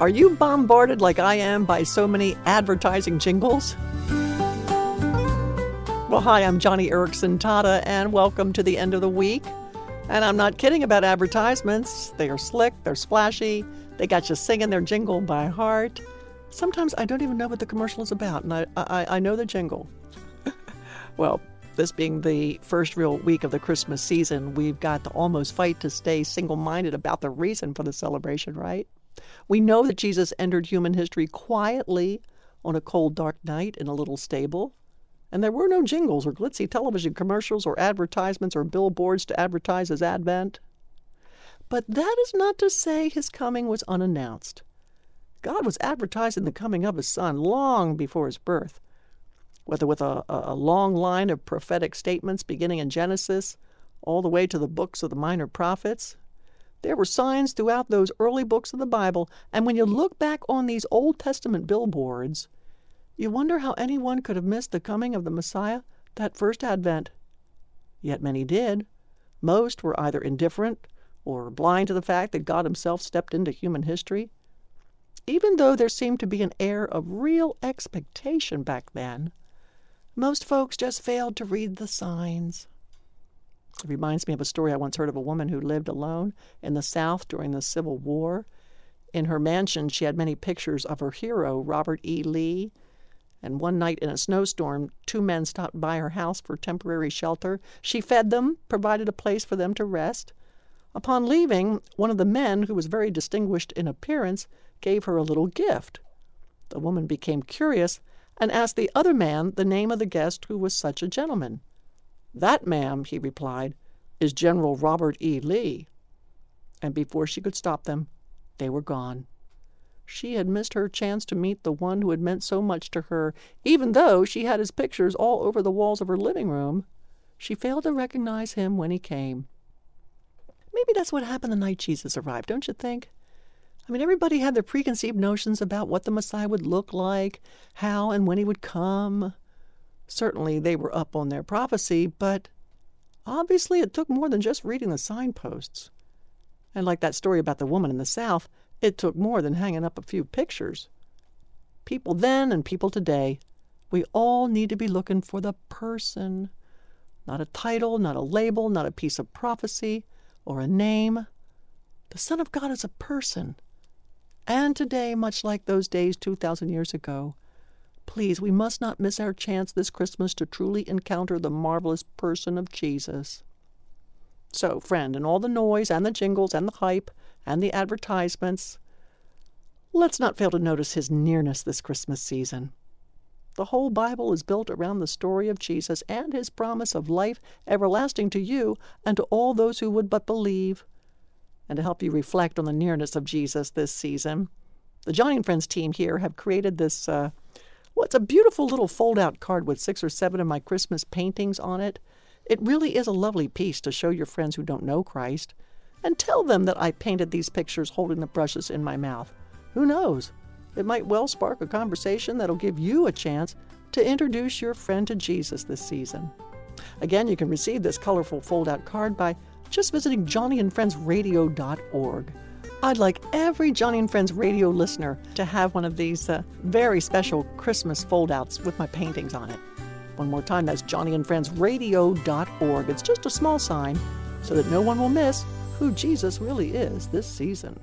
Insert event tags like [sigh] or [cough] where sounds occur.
Are you bombarded like I am by so many advertising jingles? Well, hi, I'm Joni Eareckson Tada, and welcome to the end of the week. And I'm not kidding about advertisements. They are slick, they're splashy, they got you singing their jingle by heart. Sometimes I don't even know what the commercial is about, and I, I, I know the jingle. [laughs] well, this being the first real week of the Christmas season, we've got to almost fight to stay single minded about the reason for the celebration, right? We know that Jesus entered human history quietly on a cold, dark night in a little stable. And there were no jingles or glitzy television commercials or advertisements or billboards to advertise his advent. But that is not to say his coming was unannounced. God was advertising the coming of his son long before his birth, whether with a, a long line of prophetic statements beginning in Genesis all the way to the books of the minor prophets. There were signs throughout those early books of the Bible, and when you look back on these Old Testament billboards, you wonder how anyone could have missed the coming of the Messiah, that first advent. Yet many did. Most were either indifferent or blind to the fact that God Himself stepped into human history. Even though there seemed to be an air of real expectation back then, most folks just failed to read the signs. It reminds me of a story I once heard of a woman who lived alone in the South during the Civil War. In her mansion, she had many pictures of her hero, Robert E. Lee, and one night in a snowstorm, two men stopped by her house for temporary shelter. She fed them, provided a place for them to rest. Upon leaving, one of the men, who was very distinguished in appearance, gave her a little gift. The woman became curious and asked the other man the name of the guest who was such a gentleman. That, ma'am, he replied, is General Robert E. Lee. And before she could stop them, they were gone. She had missed her chance to meet the one who had meant so much to her, even though she had his pictures all over the walls of her living room. She failed to recognize him when he came. Maybe that's what happened the night Jesus arrived, don't you think? I mean, everybody had their preconceived notions about what the Messiah would look like, how and when he would come. Certainly they were up on their prophecy, but obviously it took more than just reading the signposts. And like that story about the woman in the South, it took more than hanging up a few pictures. People then and people today, we all need to be looking for the person. Not a title, not a label, not a piece of prophecy or a name. The Son of God is a person. And today, much like those days 2,000 years ago, please, we must not miss our chance this Christmas to truly encounter the marvelous person of Jesus. So, friend, in all the noise and the jingles and the hype, and the advertisements, let's not fail to notice his nearness this Christmas season. The whole Bible is built around the story of Jesus and his promise of life everlasting to you and to all those who would but believe. And to help you reflect on the nearness of Jesus this season, the Joni and Friends team here have created this. Uh, well, it's a beautiful little fold out card with six or seven of my Christmas paintings on it. It really is a lovely piece to show your friends who don't know Christ and tell them that I painted these pictures holding the brushes in my mouth. Who knows? It might well spark a conversation that'll give you a chance to introduce your friend to Jesus this season. Again, you can receive this colorful fold out card by just visiting joniandfriendsradio.org. I'd like every Joni and Friends radio listener to have one of these uh, very special Christmas foldouts with my paintings on it. One more time, that's joniandfriendsradio.org. It's just a small sign so that no one will miss who Jesus really is this season.